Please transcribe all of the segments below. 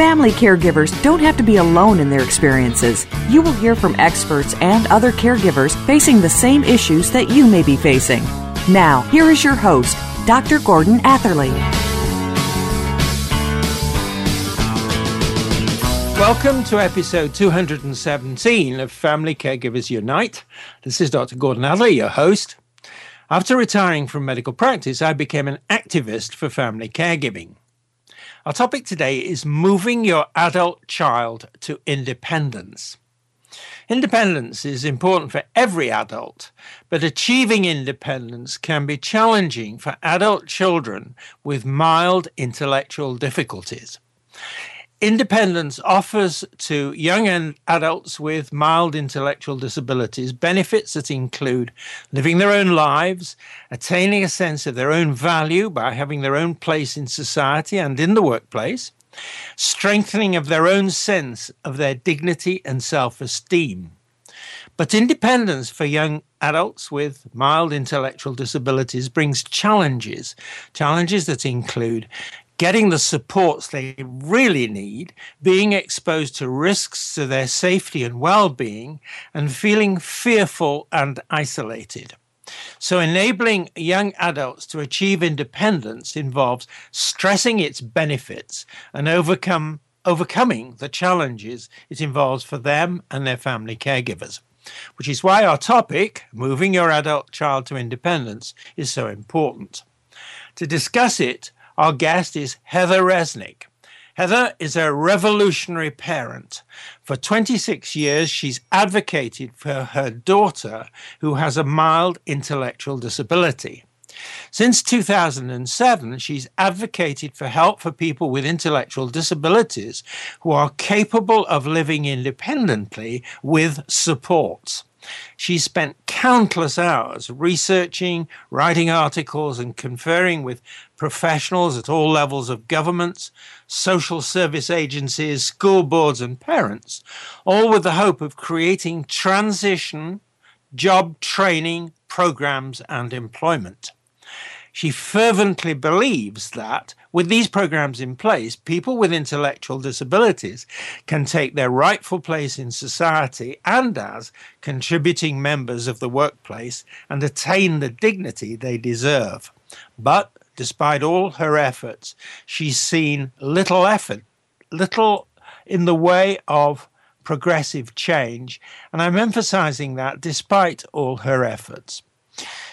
Family caregivers don't have to be alone in their experiences. You will hear from experts and other caregivers facing the same issues that you may be facing. Now, here is your host, Dr. Gordon Atherley. Welcome to episode 217 of Family Caregivers Unite. This is Dr. Gordon Atherley, your host. After retiring from medical practice, I became an activist for family caregiving. Our topic today is moving your adult child to independence. Independence is important for every adult, but achieving independence can be challenging for adult children with mild intellectual difficulties. Independence offers to young adults with mild intellectual disabilities benefits that include living their own lives, attaining a sense of their own value by having their own place in society and in the workplace, strengthening of their own sense of their dignity and self esteem. But independence for young adults with mild intellectual disabilities brings challenges, challenges that include getting the supports they really need, being exposed to risks to their safety and well being, and feeling fearful and isolated. So, enabling young adults to achieve independence involves stressing its benefits and overcome, overcoming the challenges it involves for them and their family caregivers. Which is why our topic, moving your adult child to independence, is so important. To discuss it, our guest is Heather Resnick. Heather is a revolutionary parent. For 26 years, she's advocated for her daughter who has a mild intellectual disability. Since 2007, she's advocated for help for people with intellectual disabilities who are capable of living independently with supports. She spent countless hours researching, writing articles, and conferring with professionals at all levels of governments, social service agencies, school boards, and parents, all with the hope of creating transition, job training programs, and employment. She fervently believes that with these programs in place, people with intellectual disabilities can take their rightful place in society and as contributing members of the workplace and attain the dignity they deserve. But despite all her efforts, she's seen little effort, little in the way of progressive change. And I'm emphasizing that despite all her efforts.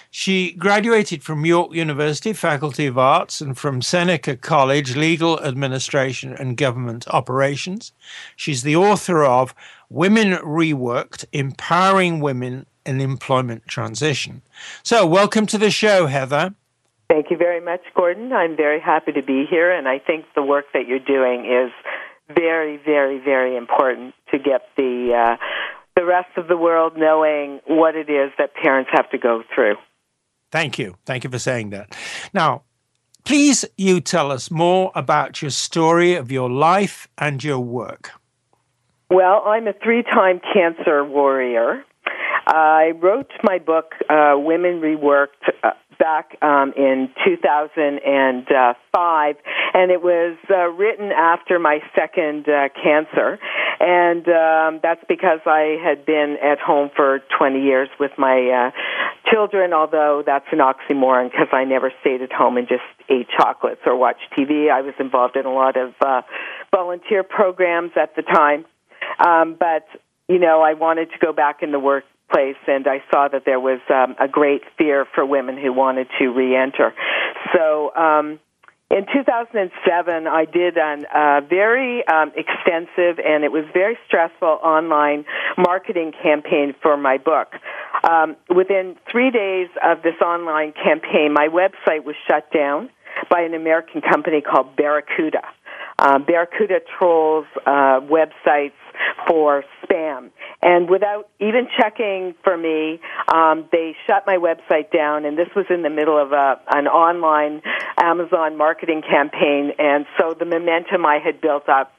She graduated from York University Faculty of Arts and from Seneca College Legal Administration and Government Operations. She's the author of Women Reworked Empowering Women in Employment Transition. So, welcome to the show, Heather. Thank you very much, Gordon. I'm very happy to be here, and I think the work that you're doing is very, very, very important to get the uh, the rest of the world knowing what it is that parents have to go through. Thank you. Thank you for saying that. Now, please you tell us more about your story of your life and your work. Well, I'm a three time cancer warrior. I wrote my book, uh, Women Reworked, uh, back um, in 2005, and it was uh, written after my second uh, cancer, and um, that's because I had been at home for 20 years with my uh, children. Although that's an oxymoron because I never stayed at home and just ate chocolates or watched TV. I was involved in a lot of uh, volunteer programs at the time, um, but you know, I wanted to go back in the work place, and I saw that there was um, a great fear for women who wanted to reenter. So, um, in 2007, I did a uh, very um, extensive and it was very stressful online marketing campaign for my book. Um, within three days of this online campaign, my website was shut down by an American company called Barracuda. Um, Barracuda trolls uh, websites for spam. And without even checking for me, um, they shut my website down. And this was in the middle of a, an online Amazon marketing campaign. And so the momentum I had built up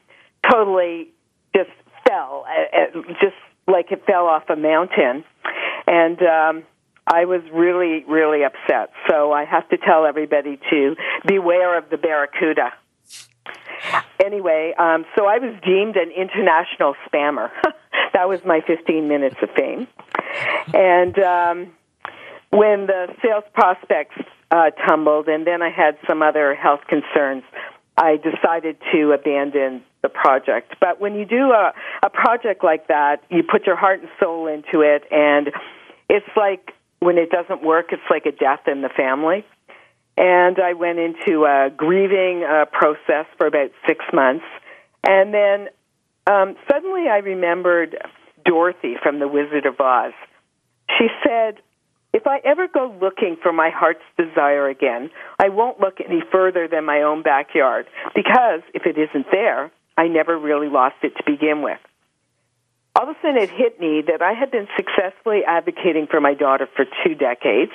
totally just fell, uh, uh, just like it fell off a mountain. And, um, I was really, really upset. So I have to tell everybody to beware of the barracuda. Anyway, um, so I was deemed an international spammer. that was my 15 minutes of fame. And um, when the sales prospects uh, tumbled, and then I had some other health concerns, I decided to abandon the project. But when you do a, a project like that, you put your heart and soul into it, and it's like when it doesn't work, it's like a death in the family. And I went into a grieving uh, process for about six months. And then um, suddenly I remembered Dorothy from The Wizard of Oz. She said, If I ever go looking for my heart's desire again, I won't look any further than my own backyard, because if it isn't there, I never really lost it to begin with. All of a sudden, it hit me that I had been successfully advocating for my daughter for two decades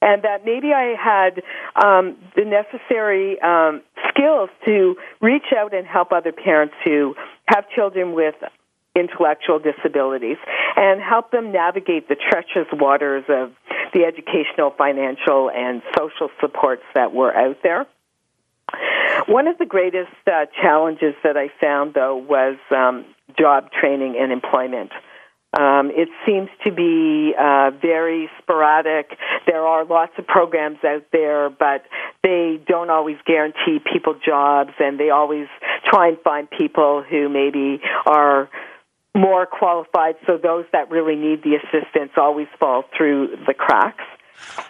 and that maybe I had um, the necessary um, skills to reach out and help other parents who have children with intellectual disabilities and help them navigate the treacherous waters of the educational, financial, and social supports that were out there. One of the greatest uh, challenges that I found, though, was um, job training and employment. Um, it seems to be uh, very sporadic. There are lots of programs out there, but they don't always guarantee people jobs, and they always try and find people who maybe are more qualified. So those that really need the assistance always fall through the cracks.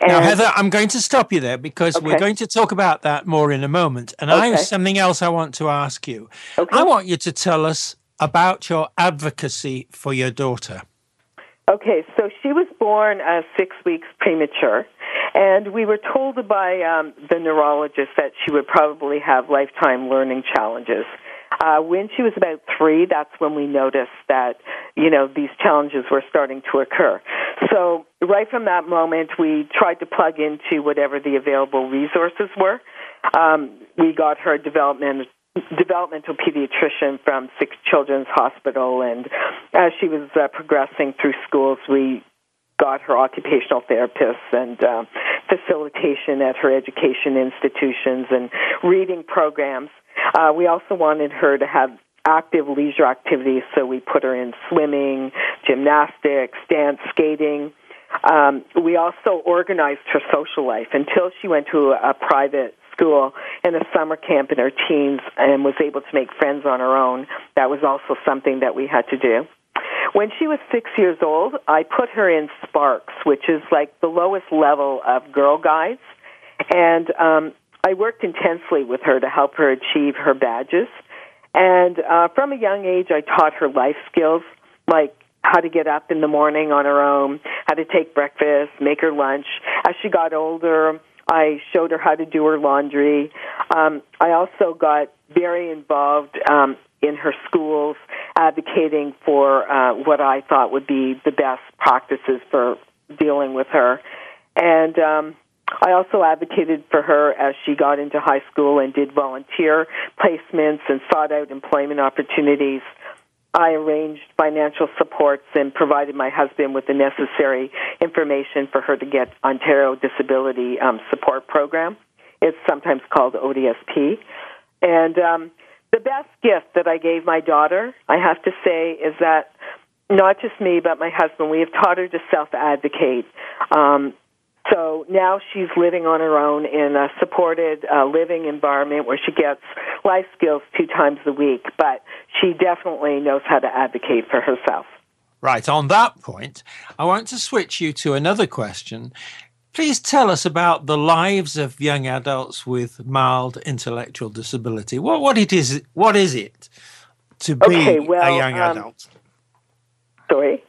And now, Heather, I'm going to stop you there because okay. we're going to talk about that more in a moment. And okay. I have something else I want to ask you. Okay. I want you to tell us about your advocacy for your daughter. Okay, so she was born uh, six weeks premature, and we were told by um, the neurologist that she would probably have lifetime learning challenges. Uh, when she was about three, that's when we noticed that, you know, these challenges were starting to occur. So right from that moment, we tried to plug into whatever the available resources were. Um, we got her development developmental pediatrician from Sick Children's Hospital, and as she was uh, progressing through schools, we got her occupational therapists and uh, facilitation at her education institutions and reading programs. Uh, we also wanted her to have active leisure activities, so we put her in swimming, gymnastics, dance, skating. Um, we also organized her social life until she went to a, a private school in a summer camp in her teens and was able to make friends on her own. That was also something that we had to do. When she was six years old, I put her in Sparks, which is like the lowest level of Girl Guides. And um, I worked intensely with her to help her achieve her badges. And uh, from a young age, I taught her life skills like how to get up in the morning on her own, how to take breakfast, make her lunch. As she got older, I showed her how to do her laundry. Um, I also got very involved um, in her schools, advocating for uh, what I thought would be the best practices for dealing with her. And um, I also advocated for her as she got into high school and did volunteer placements and sought out employment opportunities. I arranged financial supports and provided my husband with the necessary information for her to get Ontario Disability um, Support Program. It's sometimes called ODSP. And um, the best gift that I gave my daughter, I have to say, is that not just me, but my husband, we have taught her to self advocate. Um, so now she's living on her own in a supported uh, living environment where she gets life skills two times a week, but she definitely knows how to advocate for herself. Right. On that point, I want to switch you to another question. please tell us about the lives of young adults with mild intellectual disability. What what it is? What is it to be Okay, well, a young um, adult? Sorry.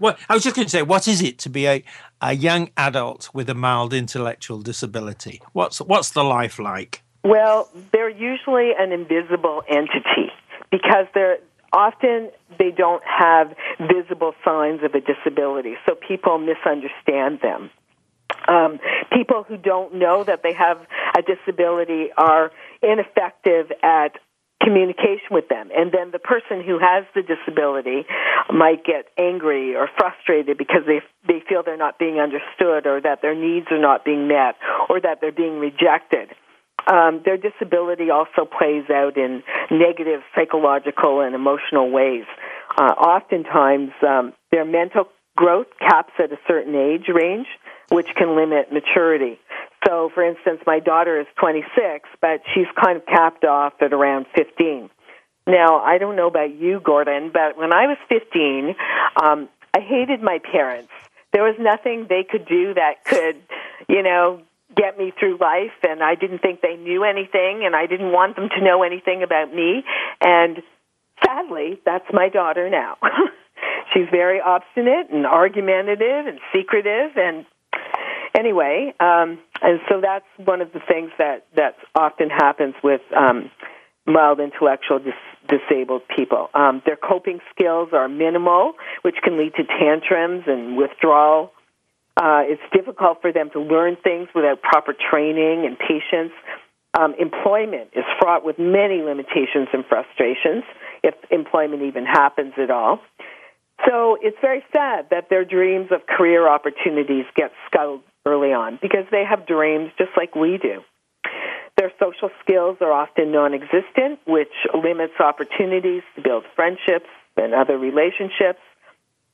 Well, I was just going to say, what is it to be a, a young adult with a mild intellectual disability? What's what's the life like? Well, they're usually an invisible entity because they're often they don't have visible signs of a disability, so people misunderstand them. Um, people who don't know that they have a disability are ineffective at communication with them. And then the person who has the disability might get angry or frustrated because they feel they're not being understood or that their needs are not being met or that they're being rejected. Um, their disability also plays out in negative psychological and emotional ways. Uh, oftentimes, um, their mental growth caps at a certain age range, which can limit maturity. So, for instance, my daughter is 26, but she's kind of capped off at around 15. Now, I don't know about you, Gordon, but when I was 15, um, I hated my parents. There was nothing they could do that could, you know, get me through life, and I didn't think they knew anything, and I didn't want them to know anything about me. And sadly, that's my daughter now. She's very obstinate and argumentative and secretive, and anyway, um, and so that's one of the things that that often happens with um, mild intellectual dis- disabled people. Um, their coping skills are minimal, which can lead to tantrums and withdrawal. Uh, it's difficult for them to learn things without proper training and patience. Um, employment is fraught with many limitations and frustrations, if employment even happens at all. So it's very sad that their dreams of career opportunities get scuttled early on because they have dreams just like we do. Their social skills are often non existent, which limits opportunities to build friendships and other relationships.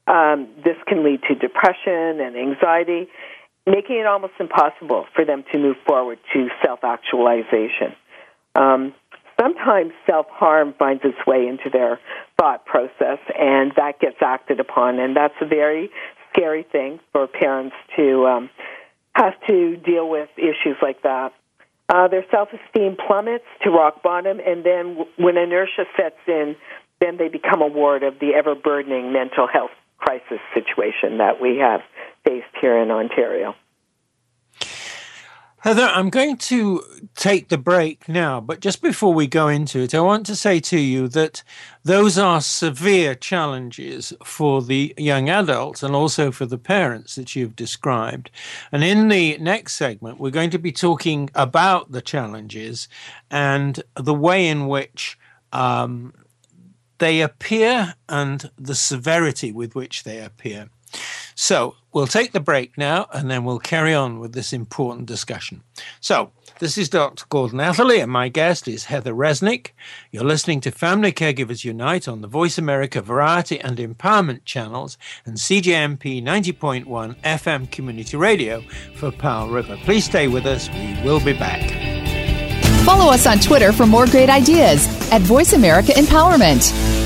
Um, this can lead to depression and anxiety, making it almost impossible for them to move forward to self actualization. Um, sometimes self harm finds its way into their thought process, and that gets acted upon, and that's a very scary thing for parents to um, have to deal with issues like that. Uh, their self esteem plummets to rock bottom, and then w- when inertia sets in, then they become a ward of the ever burdening mental health crisis situation that we have faced here in Ontario. Heather, I'm going to take the break now, but just before we go into it, I want to say to you that those are severe challenges for the young adults and also for the parents that you've described. And in the next segment, we're going to be talking about the challenges and the way in which um, they appear and the severity with which they appear. So we'll take the break now and then we'll carry on with this important discussion. So, this is Dr. Gordon Atherley, and my guest is Heather Resnick. You're listening to Family Caregivers Unite on the Voice America Variety and Empowerment channels and CJMP 90.1 FM Community Radio for Powell River. Please stay with us. We will be back. Follow us on Twitter for more great ideas at Voice America Empowerment.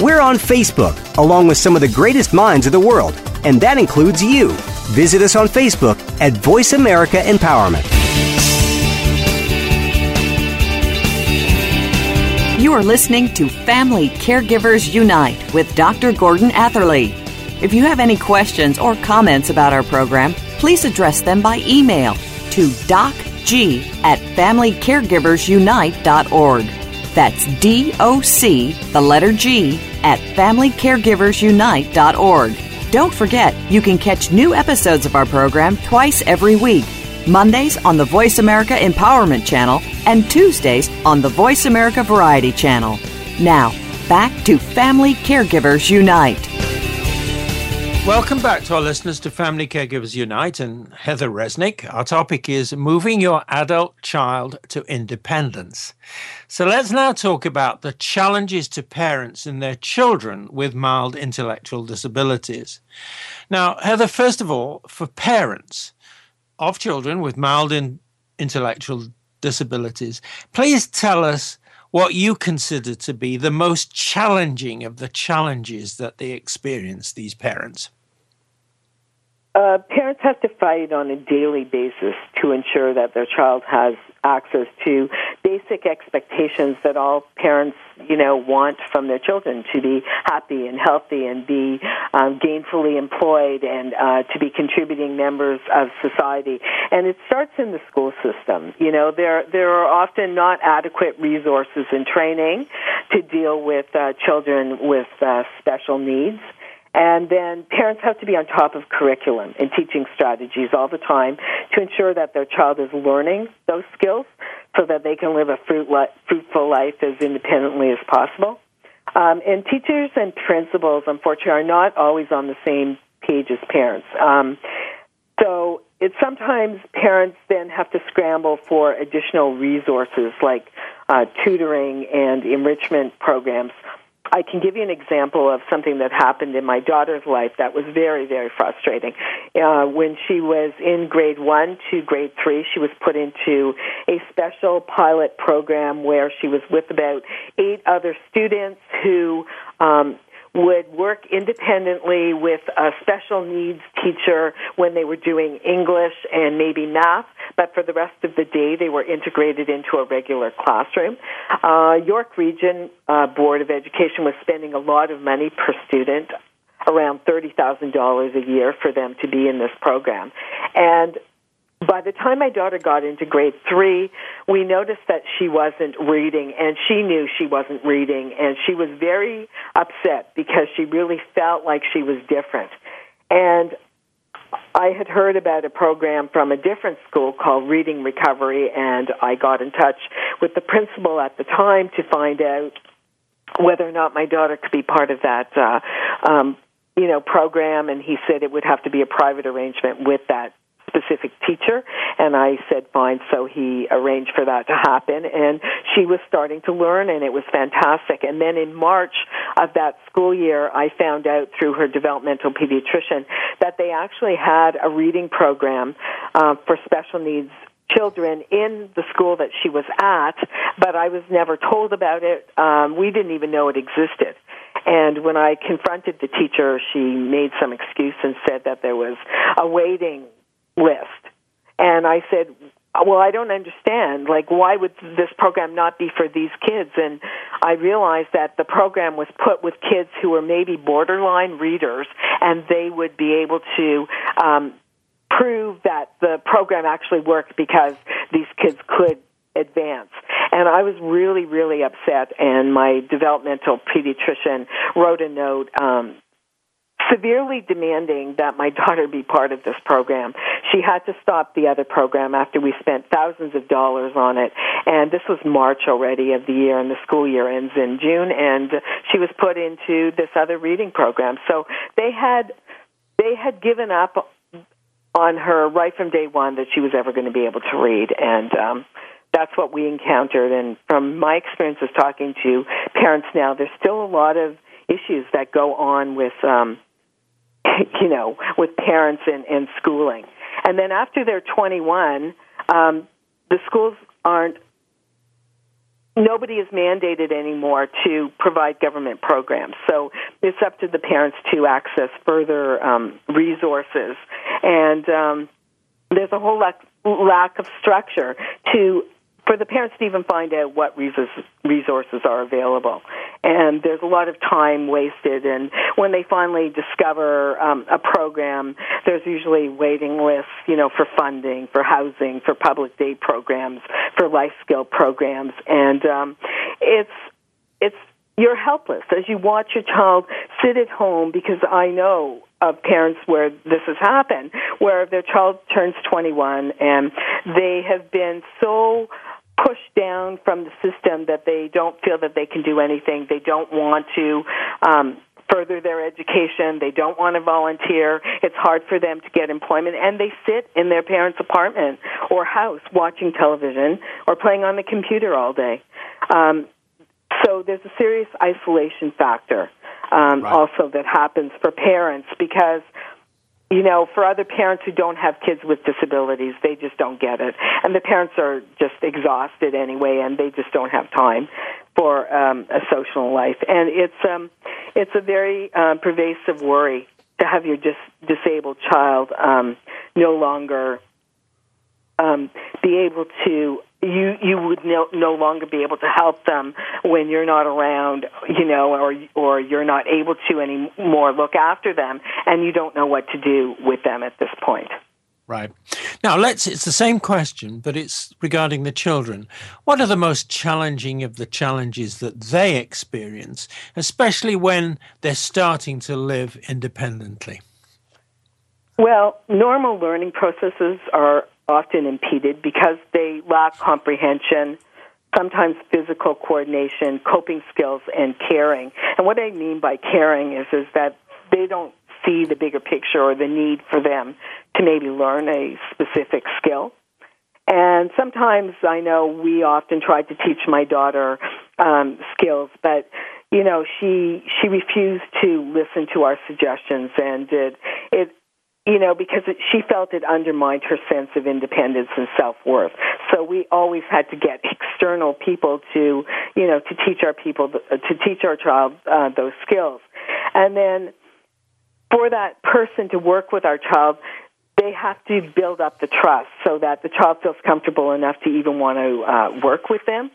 We're on Facebook, along with some of the greatest minds of the world, and that includes you. Visit us on Facebook at Voice America Empowerment. You are listening to Family Caregivers Unite with Dr. Gordon Atherley. If you have any questions or comments about our program, please address them by email to docgordon G at FamilyCaregiversUnite.org. That's D O C, the letter G, at FamilyCaregiversUnite.org. Don't forget, you can catch new episodes of our program twice every week. Mondays on the Voice America Empowerment Channel and Tuesdays on the Voice America Variety Channel. Now, back to Family Caregivers Unite. Welcome back to our listeners to Family Caregivers Unite and Heather Resnick. Our topic is moving your adult child to independence. So let's now talk about the challenges to parents and their children with mild intellectual disabilities. Now, Heather, first of all, for parents of children with mild in- intellectual disabilities, please tell us what you consider to be the most challenging of the challenges that they experience, these parents? Uh, parents have to fight on a daily basis to ensure that their child has access to basic expectations that all parents, you know, want from their children to be happy and healthy and be um, gainfully employed and uh, to be contributing members of society. And it starts in the school system. You know, there there are often not adequate resources and training to deal with uh, children with uh, special needs. And then parents have to be on top of curriculum and teaching strategies all the time to ensure that their child is learning those skills so that they can live a fruit li- fruitful life as independently as possible. Um, and teachers and principals, unfortunately, are not always on the same page as parents. Um, so it's sometimes parents then have to scramble for additional resources like uh, tutoring and enrichment programs I can give you an example of something that happened in my daughter's life that was very, very frustrating. Uh, when she was in grade one to grade three, she was put into a special pilot program where she was with about eight other students who um, would work independently with a special needs teacher when they were doing English and maybe math, but for the rest of the day they were integrated into a regular classroom. Uh, York Region uh, Board of Education was spending a lot of money per student around $30,000 a year for them to be in this program. And by the time my daughter got into grade three, we noticed that she wasn't reading, and she knew she wasn't reading, and she was very upset because she really felt like she was different. And I had heard about a program from a different school called Reading Recovery, and I got in touch with the principal at the time to find out whether or not my daughter could be part of that uh, um, you know program and he said it would have to be a private arrangement with that specific teacher and I said fine so he arranged for that to happen and she was starting to learn and it was fantastic and then in March of that school year I found out through her developmental pediatrician that they actually had a reading program uh, for special needs children in the school that she was at, but I was never told about it. Um, we didn't even know it existed. And when I confronted the teacher, she made some excuse and said that there was a waiting list. And I said, well, I don't understand. Like, why would this program not be for these kids? And I realized that the program was put with kids who were maybe borderline readers, and they would be able to um, prove that the program actually worked because these kids could advance. And I was really, really upset, and my developmental pediatrician wrote a note um, severely demanding that my daughter be part of this program. She had to stop the other program after we spent thousands of dollars on it. And this was March already of the year, and the school year ends in June. And she was put into this other reading program. So they had they had given up on her right from day one that she was ever going to be able to read, and um, that's what we encountered. And from my experiences talking to parents now, there's still a lot of issues that go on with um, you know, with parents and, and schooling. And then after they're 21, um, the schools aren't, nobody is mandated anymore to provide government programs. So it's up to the parents to access further um, resources. And um, there's a whole lack, lack of structure to for the parents to even find out what resources are available. and there's a lot of time wasted. And when they finally discover um, a program, there's usually waiting lists, you know, for funding, for housing, for public day programs, for life skill programs, and um, it's it's you're helpless as you watch your child sit at home because I know of parents where this has happened, where their child turns 21 and they have been so pushed down from the system that they don't feel that they can do anything. They don't want to um, further their education. They don't want to volunteer. It's hard for them to get employment, and they sit in their parents' apartment or house watching television or playing on the computer all day. Um, so there's a serious isolation factor um, right. also that happens for parents because you know, for other parents who don't have kids with disabilities, they just don't get it. And the parents are just exhausted anyway, and they just don't have time for um, a social life. And it's um, it's a very um, pervasive worry to have your dis- disabled child um, no longer um, be able to you you would no, no longer be able to help them when you're not around, you know, or or you're not able to anymore look after them, and you don't know what to do with them at this point. Right. Now, let's, it's the same question, but it's regarding the children. What are the most challenging of the challenges that they experience, especially when they're starting to live independently? Well, normal learning processes are often impeded because they lack comprehension, sometimes physical coordination, coping skills, and caring. And what I mean by caring is is that they don't see the bigger picture or the need for them to maybe learn a specific skill. And sometimes I know we often tried to teach my daughter um, skills, but you know she she refused to listen to our suggestions, and it it you know, because it, she felt it undermined her sense of independence and self worth. So we always had to get external people to, you know, to teach our people to teach our child uh, those skills, and then for that person to work with our child. They have to build up the trust so that the child feels comfortable enough to even want to uh, work with them.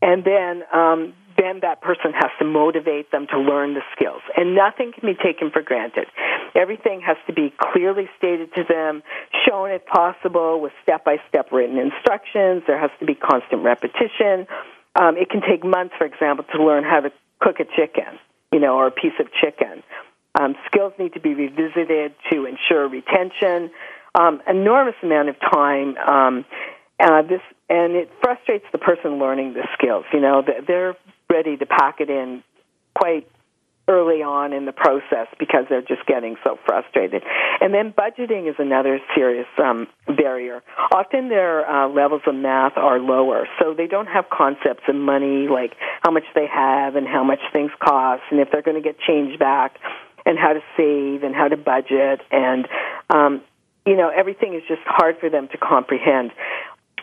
And then um, then that person has to motivate them to learn the skills. And nothing can be taken for granted. Everything has to be clearly stated to them, shown if possible with step by step written instructions. There has to be constant repetition. Um, it can take months, for example, to learn how to cook a chicken, you know, or a piece of chicken. Um, skills need to be revisited to ensure retention. Um, enormous amount of time. Um, uh, this and it frustrates the person learning the skills. You know, they're ready to pack it in quite early on in the process because they're just getting so frustrated. And then budgeting is another serious um, barrier. Often their uh, levels of math are lower, so they don't have concepts of money like how much they have and how much things cost and if they're going to get change back and how to save and how to budget and um, you know everything is just hard for them to comprehend.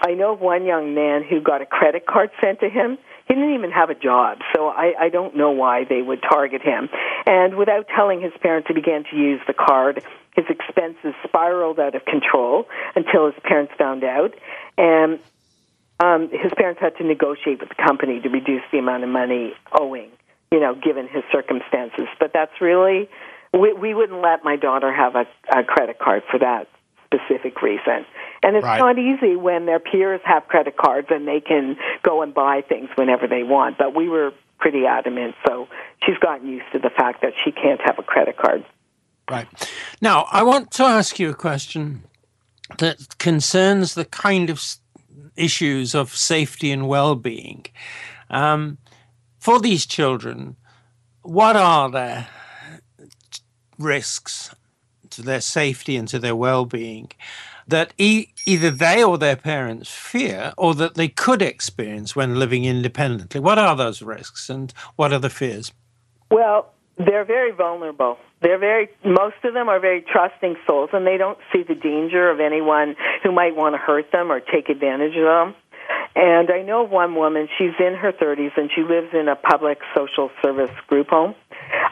I know one young man who got a credit card sent to him he didn't even have a job, so I, I don't know why they would target him. And without telling his parents, he began to use the card. His expenses spiraled out of control until his parents found out. And um, his parents had to negotiate with the company to reduce the amount of money owing, you know, given his circumstances. But that's really, we, we wouldn't let my daughter have a, a credit card for that specific reason. And it's right. not easy when their peers have credit cards and they can go and buy things whenever they want. But we were pretty adamant, so she's gotten used to the fact that she can't have a credit card. Right. Now, I want to ask you a question that concerns the kind of issues of safety and well being. Um, for these children, what are their risks to their safety and to their well being that e- either they or their parents fear or that they could experience when living independently? What are those risks and what are the fears? Well, they're very vulnerable. They're very, most of them are very trusting souls, and they don't see the danger of anyone who might want to hurt them or take advantage of them. And I know one woman, she's in her 30s, and she lives in a public social service group home.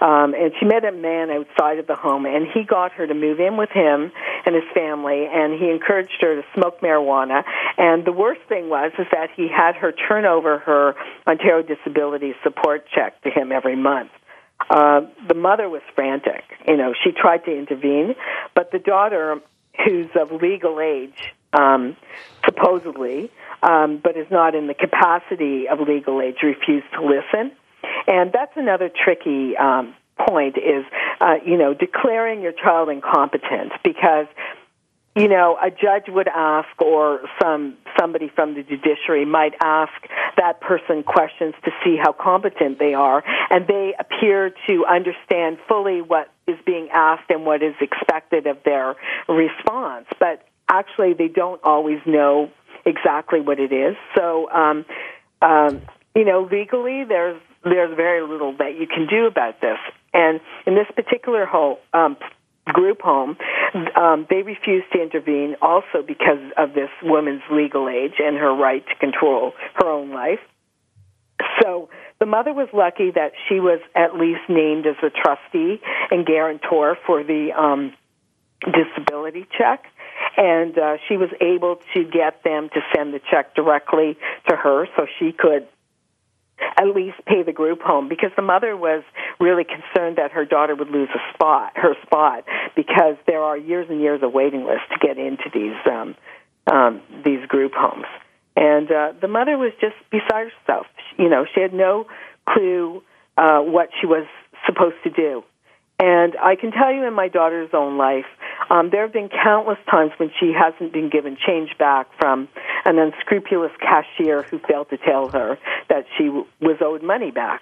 Um, and she met a man outside of the home, and he got her to move in with him and his family, and he encouraged her to smoke marijuana. And the worst thing was is that he had her turn over her Ontario Disability Support check to him every month. Uh, the mother was frantic. You know, she tried to intervene, but the daughter, who's of legal age, um, supposedly, um, but is not in the capacity of legal age, refused to listen. And that's another tricky um, point is, uh, you know, declaring your child incompetent because you know, a judge would ask, or some somebody from the judiciary might ask that person questions to see how competent they are, and they appear to understand fully what is being asked and what is expected of their response. But actually, they don't always know exactly what it is. So, um, um, you know, legally, there's there's very little that you can do about this. And in this particular whole um, group home, um, they refused to intervene also because of this woman's legal age and her right to control her own life. So the mother was lucky that she was at least named as a trustee and guarantor for the um, disability check. And uh, she was able to get them to send the check directly to her so she could at least pay the group home because the mother was really concerned that her daughter would lose a spot, her spot, because there are years and years of waiting lists to get into these um, um, these group homes. And uh, the mother was just beside herself. You know, she had no clue uh, what she was supposed to do. And I can tell you in my daughter's own life, um, there have been countless times when she hasn't been given change back from an unscrupulous cashier who failed to tell her that she w- was owed money back.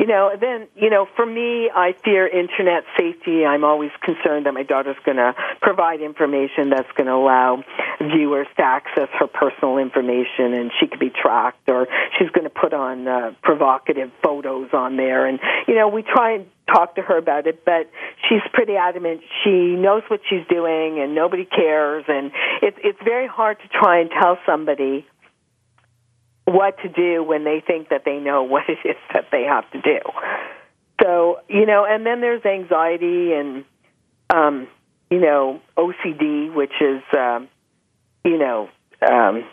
You know, then, you know, for me, I fear internet safety. I'm always concerned that my daughter's going to provide information that's going to allow viewers to access her personal information and she could be tracked or she's going to put on uh, provocative photos on there. And, you know, we try and talk to her about it, but she's pretty adamant. She knows what she's doing and nobody cares. And it's, it's very hard to try and tell somebody what to do when they think that they know what it is that they have to do. So, you know, and then there's anxiety and, um, you know, OCD, which is, um, you know, um,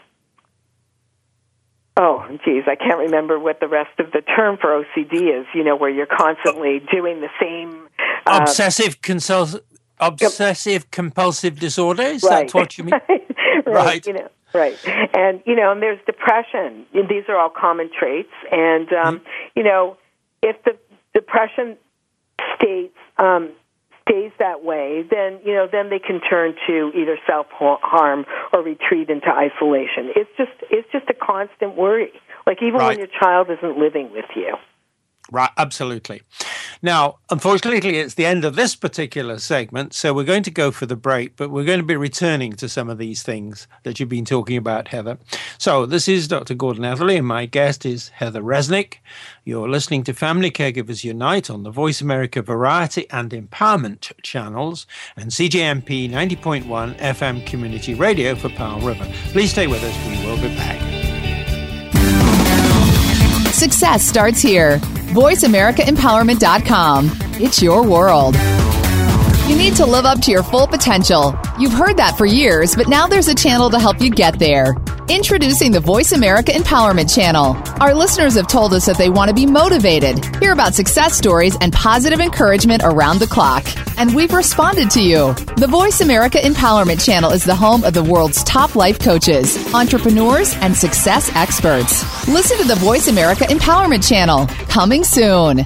oh, geez, I can't remember what the rest of the term for OCD is, you know, where you're constantly doing the same. Uh, obsessive consult- obsessive compulsive disorder is right. that what you mean right. right you know Right. And, you know, and there's depression. These are all common traits. And, um, mm-hmm. you know, if the depression states um, stays that way, then, you know, then they can turn to either self-harm or retreat into isolation. It's just, it's just a constant worry. Like even right. when your child isn't living with you. Right, absolutely. Now, unfortunately, it's the end of this particular segment, so we're going to go for the break, but we're going to be returning to some of these things that you've been talking about, Heather. So, this is Dr. Gordon Atherley, and my guest is Heather Resnick. You're listening to Family Caregivers Unite on the Voice America Variety and Empowerment channels and CJMP 90.1 FM Community Radio for Powell River. Please stay with us, we will be back. Success starts here. VoiceAmericaEmpowerment.com. It's your world. You need to live up to your full potential. You've heard that for years, but now there's a channel to help you get there. Introducing the Voice America Empowerment Channel. Our listeners have told us that they want to be motivated, hear about success stories, and positive encouragement around the clock. And we've responded to you. The Voice America Empowerment Channel is the home of the world's top life coaches, entrepreneurs, and success experts. Listen to the Voice America Empowerment Channel. Coming soon.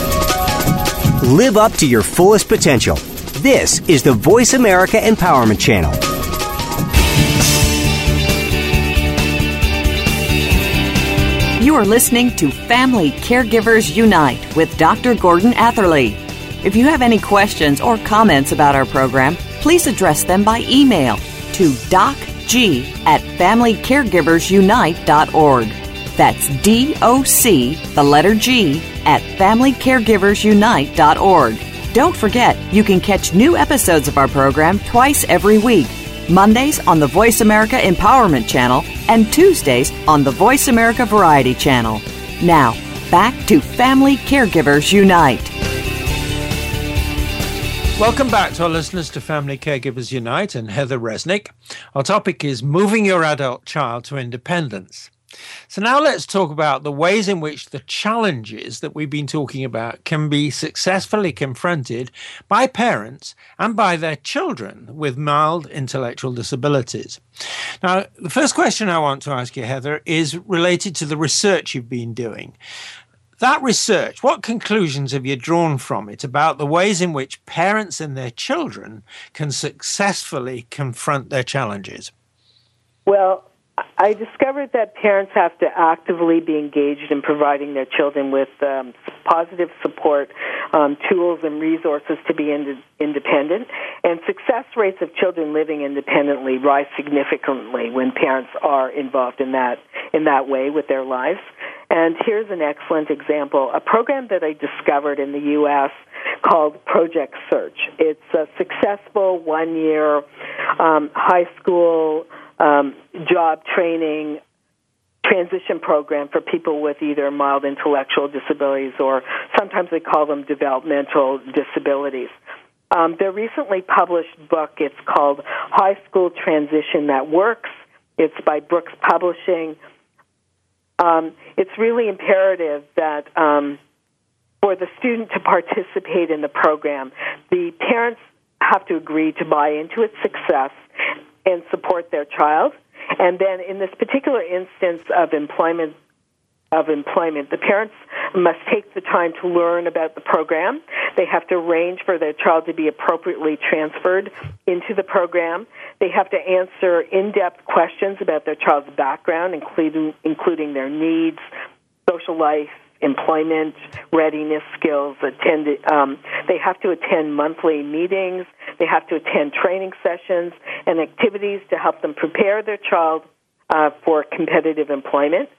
Live up to your fullest potential. This is the Voice America Empowerment Channel. You are listening to Family Caregivers Unite with Dr. Gordon Atherley. If you have any questions or comments about our program, please address them by email to docg at familycaregiversunite.org. That's D O C, the letter G, at familycaregiversunite.org. Don't forget, you can catch new episodes of our program twice every week. Mondays on the Voice America Empowerment Channel and Tuesdays on the Voice America Variety Channel. Now, back to Family Caregivers Unite. Welcome back to our listeners to Family Caregivers Unite and Heather Resnick. Our topic is moving your adult child to independence. So now let's talk about the ways in which the challenges that we've been talking about can be successfully confronted by parents and by their children with mild intellectual disabilities. Now, the first question I want to ask you, Heather, is related to the research you've been doing. That research, what conclusions have you drawn from it about the ways in which parents and their children can successfully confront their challenges? Well, I discovered that parents have to actively be engaged in providing their children with um, positive support um, tools and resources to be ind- independent. And success rates of children living independently rise significantly when parents are involved in that in that way with their lives. And here's an excellent example: a program that I discovered in the U.S. called Project Search. It's a successful one-year um, high school um, job training transition program for people with either mild intellectual disabilities or sometimes they call them developmental disabilities. Um, their recently published book, it's called High School Transition That Works. It's by Brookes Publishing. Um, it's really imperative that um, for the student to participate in the program, the parents have to agree to buy into its success and support their child. And then in this particular instance of employment of employment, the parents must take the time to learn about the program. They have to arrange for their child to be appropriately transferred into the program. They have to answer in-depth questions about their child's background, including including their needs, social life, employment readiness skills. Attend, um, they have to attend monthly meetings. They have to attend training sessions and activities to help them prepare their child uh, for competitive employment.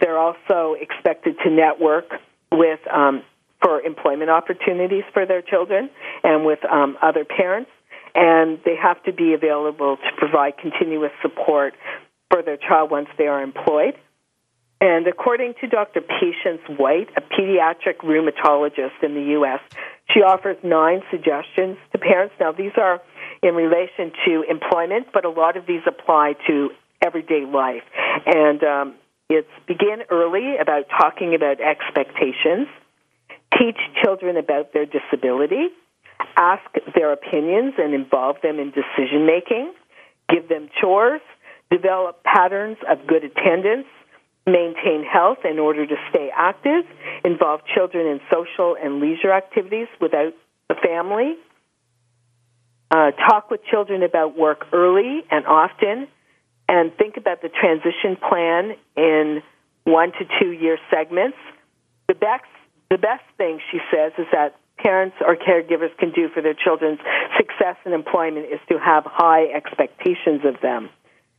They're also expected to network with um, for employment opportunities for their children and with um, other parents. And they have to be available to provide continuous support for their child once they are employed. And according to Dr. Patience White, a pediatric rheumatologist in the U.S., she offers nine suggestions to parents. Now, these are in relation to employment, but a lot of these apply to everyday life. And um, it's begin early about talking about expectations, teach children about their disability, ask their opinions and involve them in decision making, give them chores, develop patterns of good attendance, maintain health in order to stay active, involve children in social and leisure activities without the family, uh, talk with children about work early and often, and think about the transition plan in one to two year segments. The best, the best thing, she says, is that parents or caregivers can do for their children's success in employment is to have high expectations of them.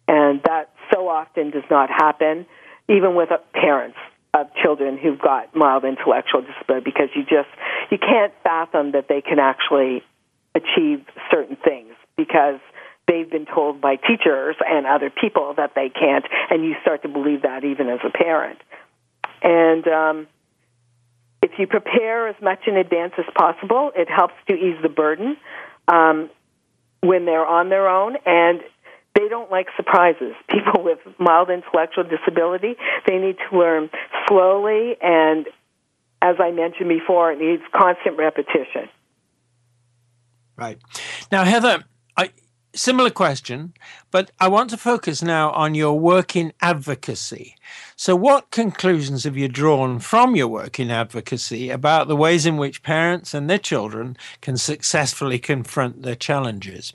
And that so often does not happen even with uh, parents of children who've got mild intellectual disability because you just you can't fathom that they can actually achieve certain things because they've been told by teachers and other people that they can't and you start to believe that even as a parent. And um, if you prepare as much in advance as possible it helps to ease the burden um, when they're on their own and they don't like surprises. People with mild intellectual disability, they need to learn slowly and as I mentioned before, it needs constant repetition. Right. Now, Heather, I, similar question, but I want to focus now on your work in advocacy. So, what conclusions have you drawn from your work in advocacy about the ways in which parents and their children can successfully confront their challenges?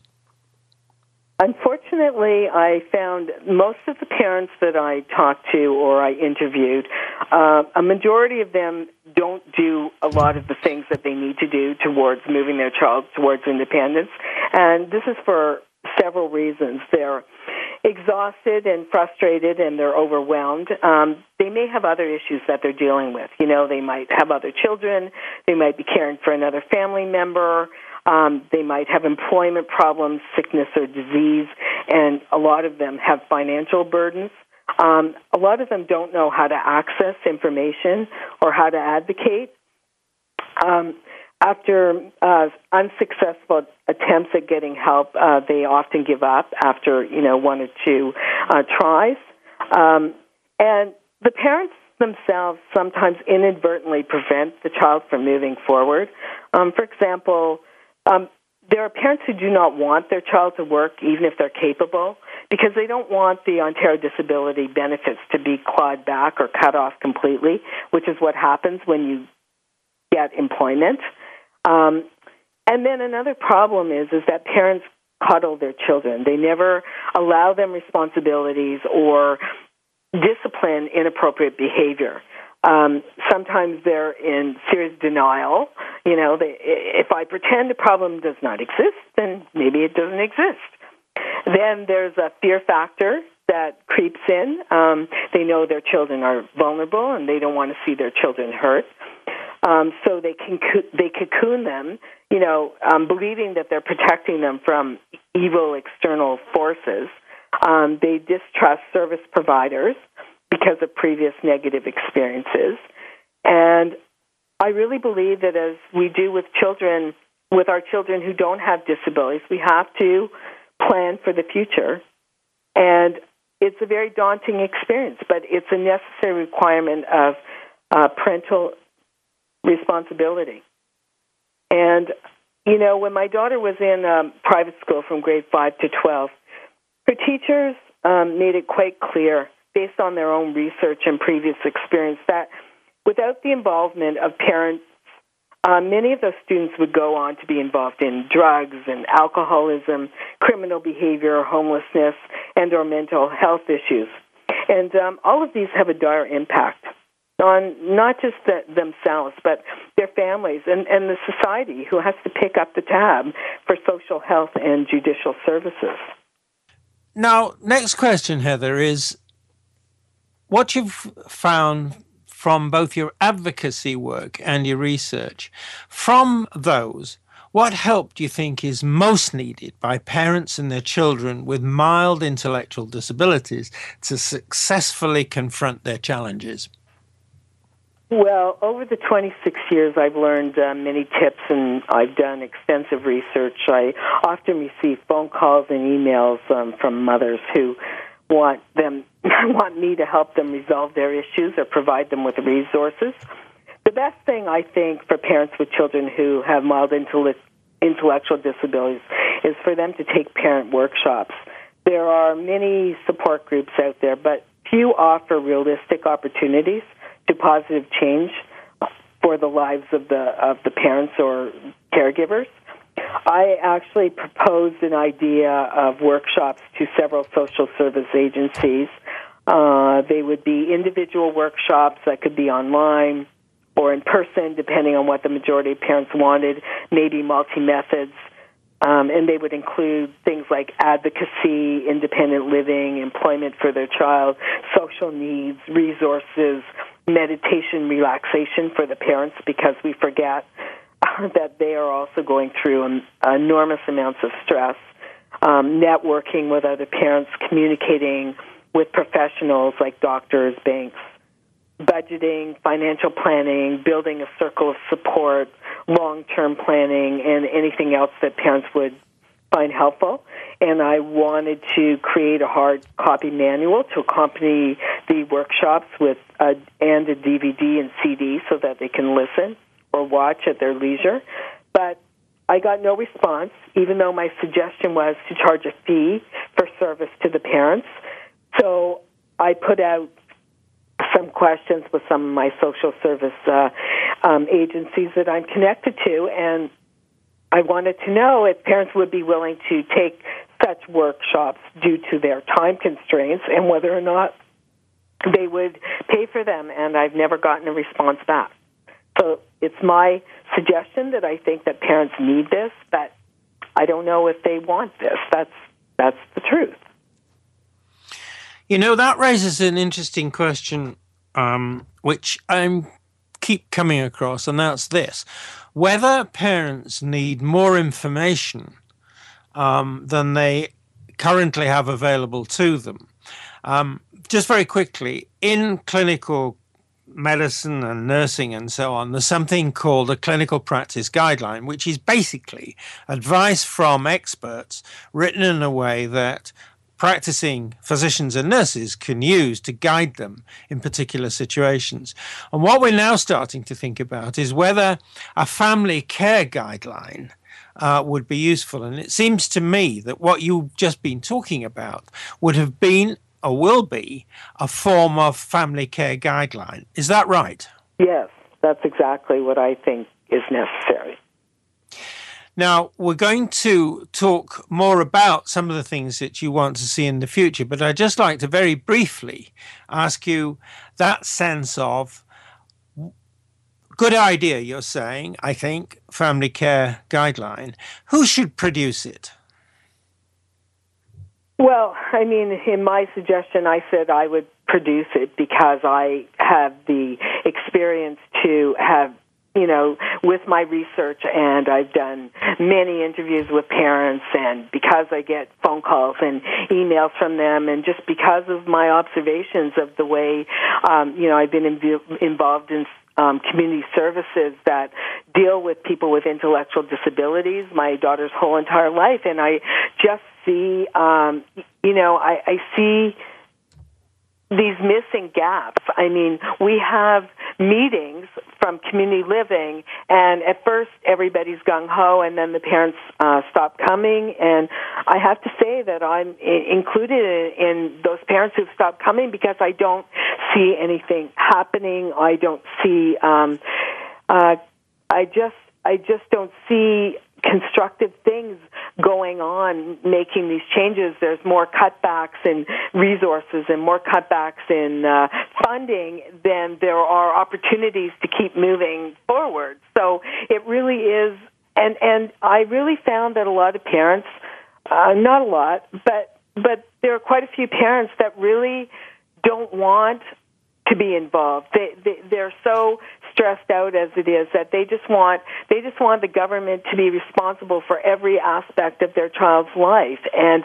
Unfortunately, I found most of the parents that I talked to or I interviewed, uh, a majority of them don't do a lot of the things that they need to do towards moving their child towards independence. And this is for several reasons. They're exhausted and frustrated and they're overwhelmed. Um, they may have other issues that they're dealing with. You know, they might have other children, they might be caring for another family member. Um, they might have employment problems, sickness or disease, and a lot of them have financial burdens. Um, a lot of them don't know how to access information or how to advocate. Um, after uh, unsuccessful attempts at getting help, uh, they often give up after you know one or two uh, tries, um, and the parents themselves sometimes inadvertently prevent the child from moving forward. Um, for example, um, there are parents who do not want their child to work even if they're capable because they don't want the Ontario disability benefits to be clawed back or cut off completely, which is what happens when you get employment. Um, and then another problem is is that parents coddle their children. They never allow them responsibilities or discipline inappropriate behavior. Um, sometimes they're in serious denial. You know, they, if I pretend a problem does not exist, then maybe it doesn't exist. Then there's a fear factor that creeps in. Um, they know their children are vulnerable and they don't want to see their children hurt. Um, so they can they cocoon them, you know, um, believing that they're protecting them from evil external forces. Um, they distrust service providers because of previous negative experiences, and I really believe that as we do with children, with our children who don't have disabilities, we have to plan for the future. And it's a very daunting experience, but it's a necessary requirement of uh, parental responsibility. And, you know, when my daughter was in um, private school from grade 5 to 12, her teachers um, made it quite clear, based on their own research and previous experience, that without the involvement of parents uh, many of those students would go on to be involved in drugs and alcoholism, criminal behavior, homelessness, and or mental health issues. And um, all of these have a dire impact on not just the, themselves, but their families and, and the society who has to pick up the tab for social health and judicial services. Now, next question, Heather, is what you've found from both your advocacy work and your research. From those, what help do you think is most needed by parents and their children with mild intellectual disabilities to successfully confront their challenges? Well, over the 26 years, I've learned uh, many tips and I've done extensive research. I often receive phone calls and emails um, from mothers who want them want me to help them resolve their issues or provide them with resources. The best thing I think for parents with children who have mild intellectual disabilities is for them to take parent workshops. There are many support groups out there, but few offer realistic opportunities to positive change for the lives of the of the parents or caregivers. I actually proposed an idea of workshops to several social service agencies. Uh, they would be individual workshops that could be online or in person, depending on what the majority of parents wanted, maybe multi methods. Um, and they would include things like advocacy, independent living, employment for their child, social needs, resources, meditation, relaxation for the parents because we forget that they are also going through enormous amounts of stress, um, networking with other parents, communicating with professionals like doctors, banks, budgeting, financial planning, building a circle of support, long term planning, and anything else that parents would find helpful. And I wanted to create a hard copy manual to accompany the workshops with a, and a DVD and CD so that they can listen or watch at their leisure. But I got no response, even though my suggestion was to charge a fee for service to the parents. So I put out some questions with some of my social service uh, um, agencies that I'm connected to, and I wanted to know if parents would be willing to take such workshops due to their time constraints and whether or not they would pay for them. And I've never gotten a response back. So it's my suggestion that I think that parents need this, but I don't know if they want this. That's that's the truth. You know, that raises an interesting question, um, which I'm keep coming across, and that's this whether parents need more information um, than they currently have available to them. Um, just very quickly, in clinical medicine and nursing and so on, there's something called a clinical practice guideline, which is basically advice from experts written in a way that practicing physicians and nurses can use to guide them in particular situations. And what we're now starting to think about is whether a family care guideline uh, would be useful. And it seems to me that what you've just been talking about would have been or will be a form of family care guideline. Is that right? Yes, that's exactly what I think is necessary. Now, we're going to talk more about some of the things that you want to see in the future, but I'd just like to very briefly ask you that sense of good idea, you're saying, I think, family care guideline. Who should produce it? Well, I mean, in my suggestion, I said I would produce it because I have the experience to have you know, with my research, and I've done many interviews with parents, and because I get phone calls and emails from them, and just because of my observations of the way, um, you know, I've been inv- involved in um, community services that deal with people with intellectual disabilities. My daughter's whole entire life, and I just see, um, you know, I, I see these missing gaps. I mean, we have meetings from community living, and at first everybody's gung ho, and then the parents uh, stop coming. And I have to say that I'm included in those parents who've stopped coming because I don't see anything happening. I don't see. Um, uh, I just. I just don't see constructive things going on making these changes. There's more cutbacks in resources and more cutbacks in uh, funding than there are opportunities to keep moving forward. So it really is, and and I really found that a lot of parents, uh, not a lot, but but there are quite a few parents that really don't want to be involved. They, they they're so stressed out as it is that they just want they just want the government to be responsible for every aspect of their child's life. And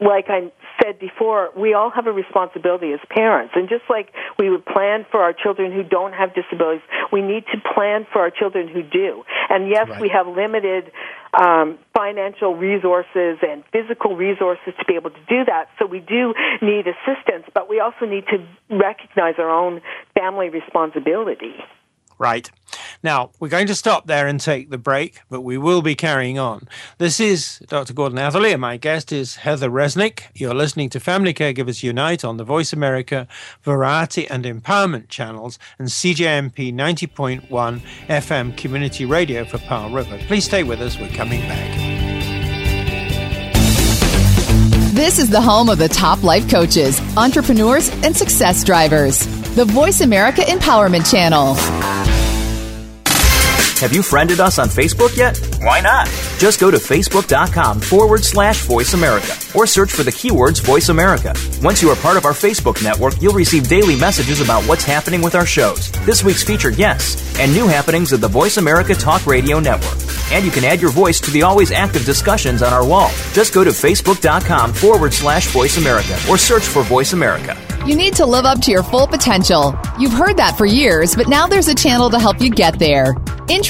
like I said before, we all have a responsibility as parents. And just like we would plan for our children who don't have disabilities, we need to plan for our children who do. And yes, Right. we have limited um, financial resources and physical resources to be able to do that. So we do need assistance, but we also need to recognize our own family responsibility. Right. Now, we're going to stop there and take the break, but we will be carrying on. This is Dr. Gordon Atherley, and my guest is Heather Resnick. You're listening to Family Caregivers Unite on the Voice America Variety and Empowerment channels and CJMP 90.1 FM Community Radio for Powell River. Please stay with us. We're coming back. This is the home of the top life coaches, entrepreneurs, and success drivers. The Voice America Empowerment Channel. Have you friended us on Facebook yet? Why not? Just go to facebook.com forward slash voice America or search for the keywords voice America. Once you are part of our Facebook network, you'll receive daily messages about what's happening with our shows, this week's featured guests, and new happenings of the Voice America Talk Radio Network. And you can add your voice to the always active discussions on our wall. Just go to facebook.com forward slash voice America or search for voice America. You need to live up to your full potential. You've heard that for years, but now there's a channel to help you get there.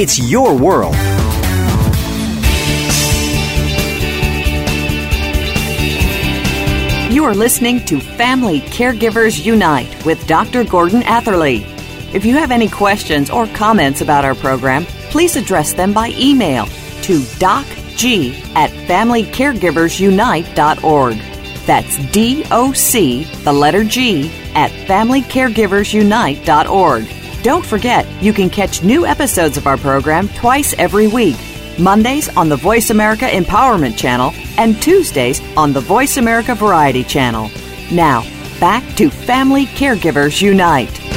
It's your world. You are listening to Family Caregivers Unite with Dr. Gordon Atherley. If you have any questions or comments about our program, please address them by email to docg at familycaregiversunite.org. That's D O C, the letter G, at FamilyCaregiversUnite.org. Don't forget, you can catch new episodes of our program twice every week. Mondays on the Voice America Empowerment Channel and Tuesdays on the Voice America Variety Channel. Now, back to Family Caregivers Unite.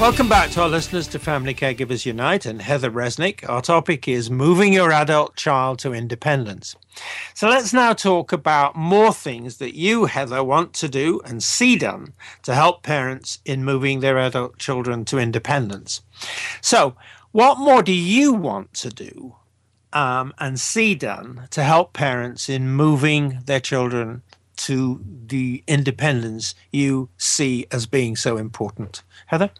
Welcome back to our listeners to Family Caregivers Unite and Heather Resnick. Our topic is moving your adult child to independence. So let's now talk about more things that you, Heather, want to do and see done to help parents in moving their adult children to independence. So, what more do you want to do um, and see done to help parents in moving their children to the independence you see as being so important? Heather?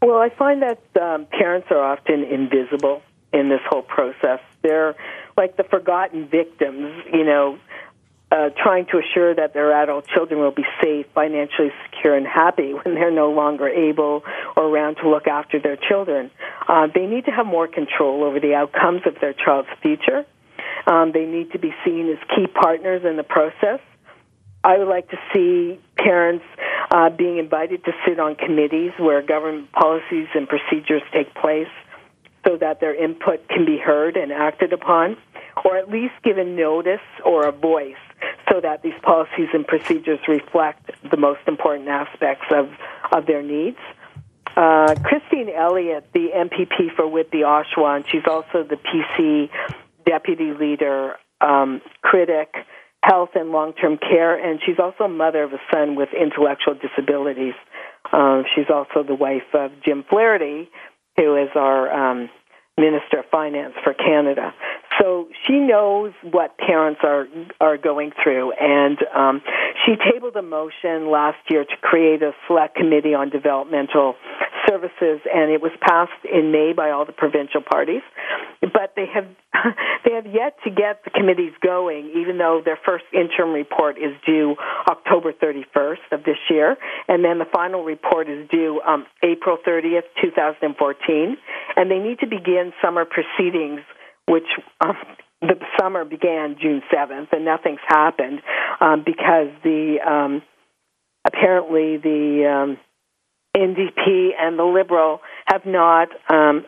Well, I find that um, parents are often invisible in this whole process. They're like the forgotten victims, you know, uh, trying to assure that their adult children will be safe, financially secure, and happy when they're no longer able or around to look after their children. Uh, they need to have more control over the outcomes of their child's future. Um, they need to be seen as key partners in the process. I would like to see parents uh, being invited to sit on committees where government policies and procedures take place so that their input can be heard and acted upon, or at least given notice or a voice so that these policies and procedures reflect the most important aspects of, of their needs. Uh, Christine Elliott, the MPP for Whitby Oshawa, and she's also the PC deputy leader, um, critic, health and long term care, and she's also a mother of a son with intellectual disabilities. Um, she's also the wife of Jim Flaherty, who is our um, Minister of Finance for Canada. So she knows what parents are are going through, and um, she tabled a motion last year to create a select committee on developmental services, and it was passed in May by all the provincial parties. But they have they have yet to get the committees going, even though their first interim report is due October 31st of this year, and then the final report is due um, April 30th, 2014, and they need to begin summer proceedings which um, the summer began June 7th, and nothing's happened um, because the um, apparently the um, NDP and the Liberal have not um,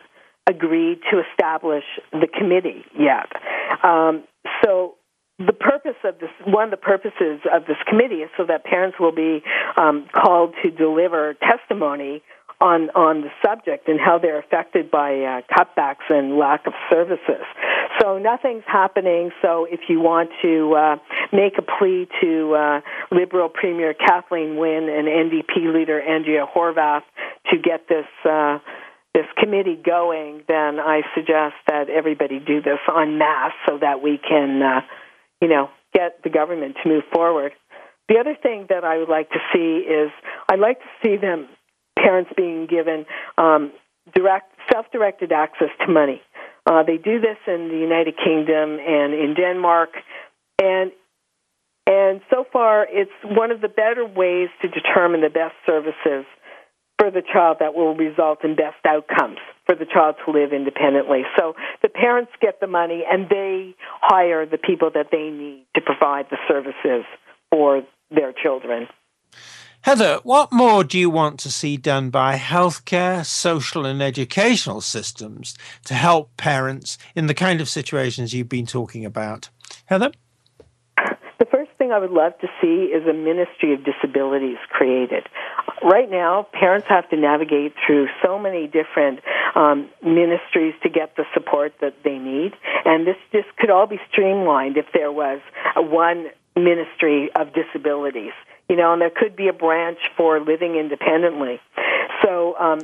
agreed to establish the committee yet. Um, so the purpose of this, one of the purposes of this committee is so that parents will be um, called to deliver testimony on on the subject and how they're affected by uh, cutbacks and lack of services. So nothing's happening. So if you want to uh, make a plea to uh, Liberal Premier Kathleen Wynne and NDP leader Andrea Horwath to get this. Uh, this committee going, then I suggest that everybody do this en masse so that we can, uh, you know, get the government to move forward. The other thing that I would like to see is I'd like to see them parents being given um, direct, self-directed access to money. Uh, they do this in the United Kingdom and in Denmark, and and so far it's one of the better ways to determine the best services for the child that will result in best outcomes for the child to live independently. So the parents get the money and they hire the people that they need to provide the services for their children. Heather, what more do you want to see done by healthcare, social, and educational systems to help parents in the kind of situations you've been talking about? Heather? The first thing I would love to see is a Ministry of Disabilities created. Right now, parents have to navigate through so many different um, ministries to get the support that they need, and this this could all be streamlined if there was one Ministry of Disabilities you know, and there could be a branch for living independently. So, um,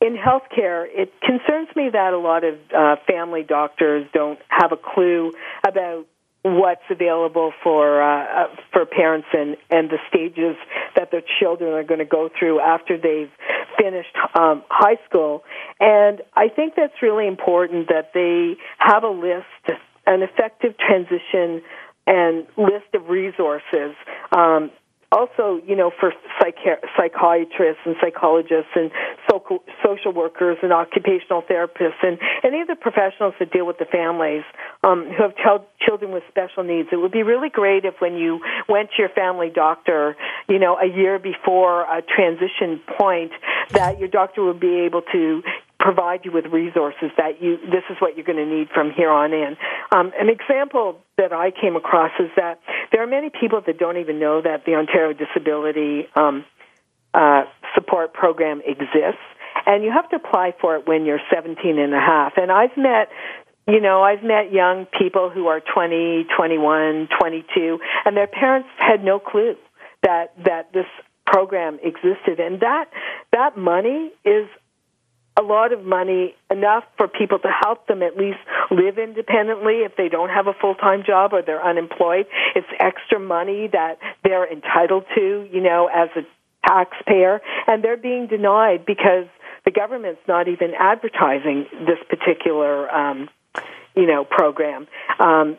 in healthcare, it concerns me that a lot of uh, family doctors don't have a clue about what's available for uh, uh, for parents and and the stages that their children are going to go through after they've finished um, high school. And I think that's really important that they have a list, an effective transition and list of resources um, also, you know, for psychi- psychiatrists and psychologists and so social workers and occupational therapists and any of the professionals that deal with the families um, who have ch- children with special needs. It would be really great if when you went to your family doctor, you know, a year before a transition point, that your doctor would be able to provide you with resources that you this is what you're going to need from here on in. Um, an example that I came across is that there are many people that don't even know that the Ontario Disability um, uh, Support Program exists, and you have to apply for it when you're 17 and a half. And I've met you know, I've met young people who are 20, 21, 22, and their parents had no clue that that this program existed and that that money is a lot of money, enough for people to help them at least live independently if they don't have a full time job or they're unemployed. It's extra money that they're entitled to, you know, as a taxpayer, and they're being denied because the government's not even advertising this particular, um, you know, program. Um,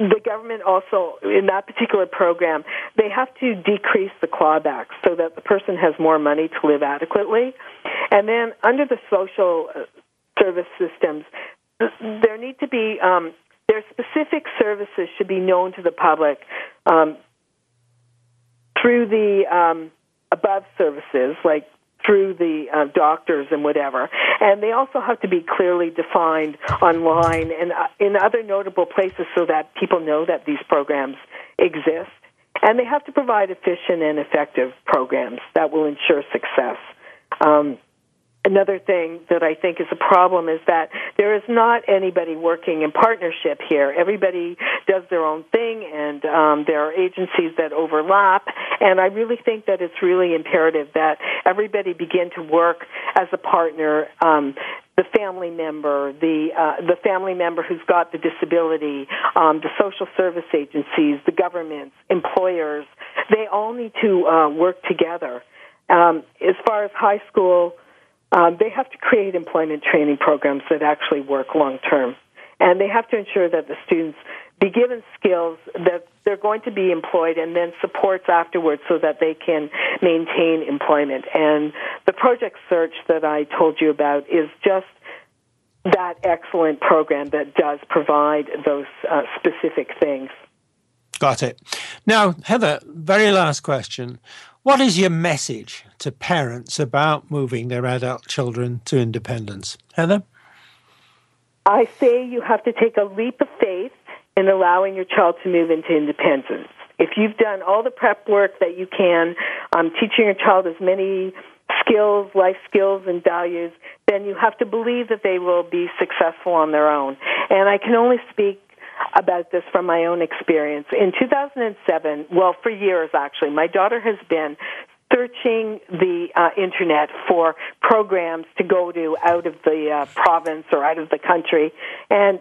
the government also, in that particular program, they have to decrease the clawbacks so that the person has more money to live adequately. And then under the social uh, service systems, there need to be um, their specific services should be known to the public um, through the um, above services like through the uh, doctors and whatever. And they also have to be clearly defined online and uh, in other notable places so that people know that these programs exist. And they have to provide efficient and effective programs that will ensure success. Um, Another thing that I think is a problem is that there is not anybody working in partnership here. Everybody does their own thing, and um, there are agencies that overlap. And I really think that it's really imperative that everybody begin to work as a partner. Um, the family member, the uh, the family member who's got the disability, um, the social service agencies, the governments, employers, they all need to uh, work together. Um, as far as high school um, they have to create employment training programs that actually work long term. And they have to ensure that the students be given skills that they're going to be employed and then supports afterwards so that they can maintain employment. And the project search that I told you about is just that excellent program that does provide those uh, specific things. Got it. Now, Heather, very last question. What is your message to parents about moving their adult children to independence? Heather? I say you have to take a leap of faith in allowing your child to move into independence. If you've done all the prep work that you can, um, teaching your child as many skills, life skills, and values, then you have to believe that they will be successful on their own. And I can only speak about this from my own experience. In 2007, well, for years actually, my daughter has been searching the uh, internet for programs to go to out of the uh, province or out of the country. And,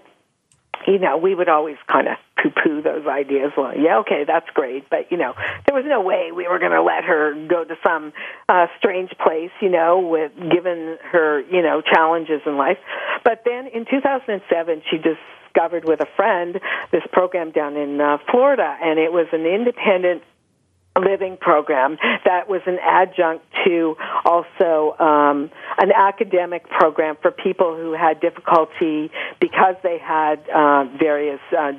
you know, we would always kind of poo poo those ideas. Well, yeah, okay, that's great. But, you know, there was no way we were going to let her go to some uh, strange place, you know, with given her, you know, challenges in life. But then in 2007, she just discovered with a friend this program down in uh, Florida, and it was an independent living program that was an adjunct to also um, an academic program for people who had difficulty because they had uh, various uh,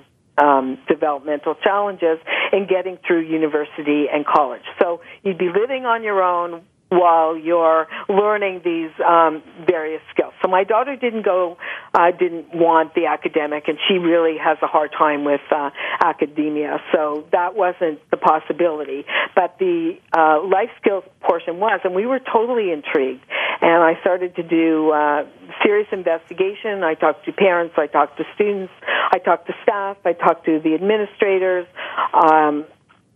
um, developmental challenges in getting through university and college. So you'd be living on your own while you're learning these um, various skills. So my daughter didn't go, uh, didn't want the academic, and she really has a hard time with uh, academia. So that wasn't the possibility. But the uh, life skills portion was, and we were totally intrigued. And I started to do uh, serious investigation. I talked to parents, I talked to students, I talked to staff, I talked to the administrators. Um,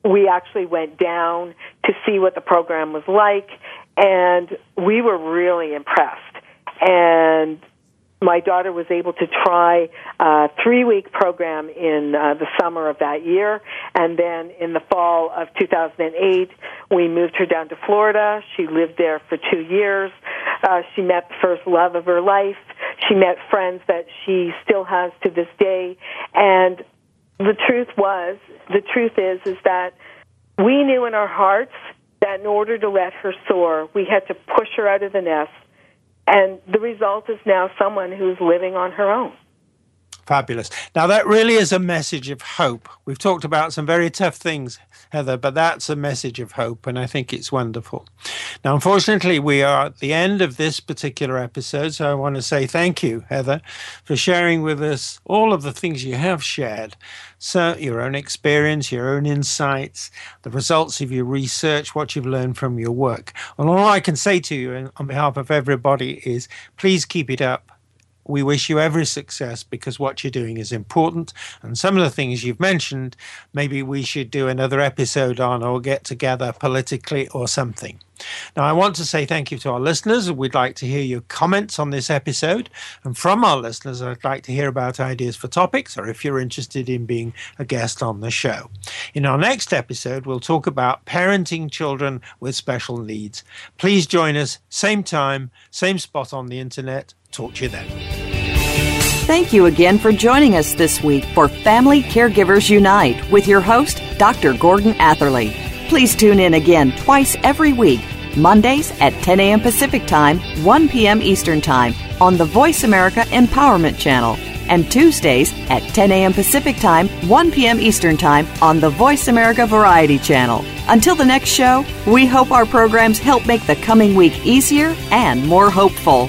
we actually went down to see what the program was like, and we were really impressed. And my daughter was able to try a three week program in uh, the summer of that year. And then in the fall of 2008, we moved her down to Florida. She lived there for two years. Uh, she met the first love of her life. She met friends that she still has to this day. And the truth was, the truth is, is that we knew in our hearts that in order to let her soar, we had to push her out of the nest and the result is now someone who's living on her own. Fabulous. Now, that really is a message of hope. We've talked about some very tough things, Heather, but that's a message of hope, and I think it's wonderful. Now, unfortunately, we are at the end of this particular episode, so I want to say thank you, Heather, for sharing with us all of the things you have shared. So, your own experience, your own insights, the results of your research, what you've learned from your work. And all I can say to you on behalf of everybody is please keep it up we wish you every success because what you're doing is important. And some of the things you've mentioned, maybe we should do another episode on or get together politically or something. Now, I want to say thank you to our listeners. We'd like to hear your comments on this episode. And from our listeners, I'd like to hear about ideas for topics or if you're interested in being a guest on the show. In our next episode, we'll talk about parenting children with special needs. Please join us, same time, same spot on the internet. Talk to you then. Thank you again for joining us this week for Family Caregivers Unite with your host, Dr. Gordon Atherley. Please tune in again twice every week, Mondays at 10 a.m. Pacific Time, 1 p.m. Eastern Time on the Voice America Empowerment Channel, and Tuesdays at 10 a.m. Pacific Time, 1 p.m. Eastern Time on the Voice America Variety Channel. Until the next show, we hope our programs help make the coming week easier and more hopeful.